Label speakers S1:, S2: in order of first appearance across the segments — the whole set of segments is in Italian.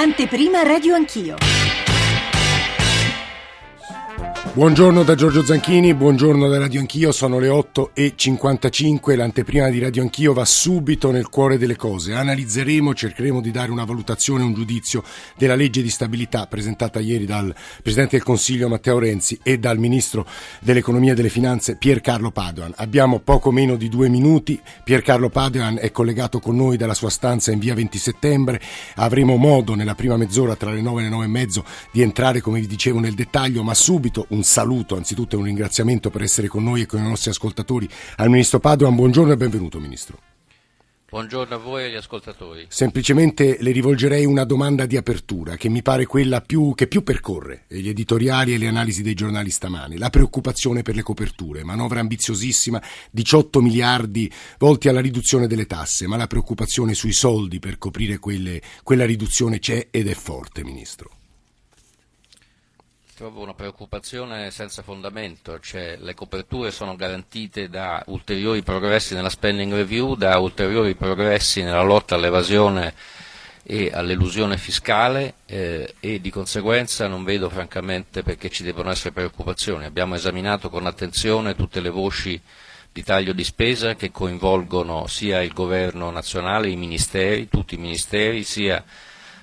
S1: Anteprima Radio Anch'io.
S2: Buongiorno da Giorgio Zanchini, buongiorno da Radio Anch'io, sono le 8.55, l'anteprima di Radio Anch'io va subito nel cuore delle cose. Analizzeremo, cercheremo di dare una valutazione, un giudizio della legge di stabilità presentata ieri dal Presidente del Consiglio Matteo Renzi e dal Ministro dell'Economia e delle Finanze Piercarlo Padoan. Abbiamo poco meno di due minuti, Piercarlo Padoan è collegato con noi dalla sua stanza in via 20 settembre, avremo modo nella prima mezz'ora tra le 9 e le 9 e mezzo di entrare, come vi dicevo, nel dettaglio, ma subito un saluto, anzitutto un ringraziamento per essere con noi e con i nostri ascoltatori al Ministro Padoan. Buongiorno e benvenuto Ministro.
S3: Buongiorno a voi e agli ascoltatori.
S2: Semplicemente le rivolgerei una domanda di apertura che mi pare quella più, che più percorre gli editoriali e le analisi dei giornali stamani. La preoccupazione per le coperture, manovra ambiziosissima, 18 miliardi volti alla riduzione delle tasse, ma la preoccupazione sui soldi per coprire quelle, quella riduzione c'è ed è forte, Ministro
S3: trovo una preoccupazione senza fondamento, cioè le coperture sono garantite da ulteriori progressi nella spending review, da ulteriori progressi nella lotta all'evasione e all'elusione fiscale eh, e di conseguenza non vedo francamente perché ci devono essere preoccupazioni. Abbiamo esaminato con attenzione tutte le voci di taglio di spesa che coinvolgono sia il governo nazionale, i ministeri, tutti i ministeri, sia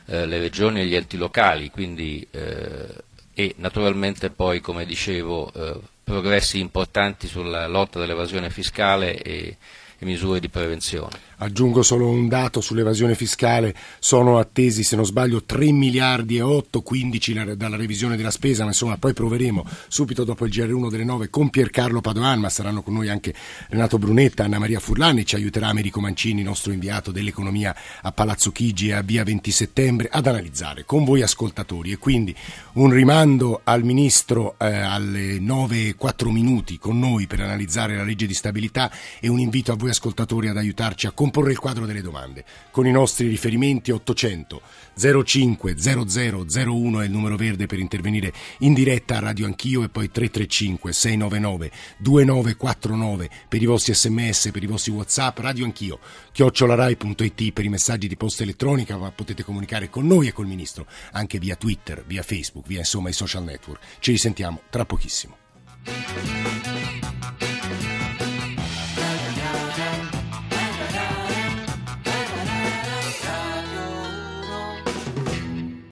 S3: eh, le regioni e gli enti locali, quindi eh, e naturalmente poi, come dicevo, eh, progressi importanti sulla lotta all'evasione fiscale e, e misure di prevenzione.
S2: Aggiungo solo un dato sull'evasione fiscale, sono attesi se non sbaglio 3 miliardi e 8, 15 dalla revisione della spesa, ma insomma poi proveremo subito dopo il GR1 delle 9 con Piercarlo Padoan, ma saranno con noi anche Renato Brunetta, Anna Maria Furlani, ci aiuterà Americo Mancini, nostro inviato dell'economia a Palazzo Chigi e a Via 20 Settembre, ad analizzare con voi ascoltatori. E quindi un rimando al Ministro eh, alle 9 e 4 minuti con noi per analizzare la legge di stabilità e un invito a voi ascoltatori ad aiutarci a comporre il quadro delle domande. Con i nostri riferimenti 800 05 00 01 è il numero verde per intervenire in diretta a Radio Anch'io e poi 335 699 2949 per i vostri sms, per i vostri whatsapp, Radio Anch'io, chiocciolarai.it per i messaggi di posta elettronica, ma potete comunicare con noi e col Ministro anche via Twitter, via Facebook, via insomma i social network. Ci risentiamo tra pochissimo.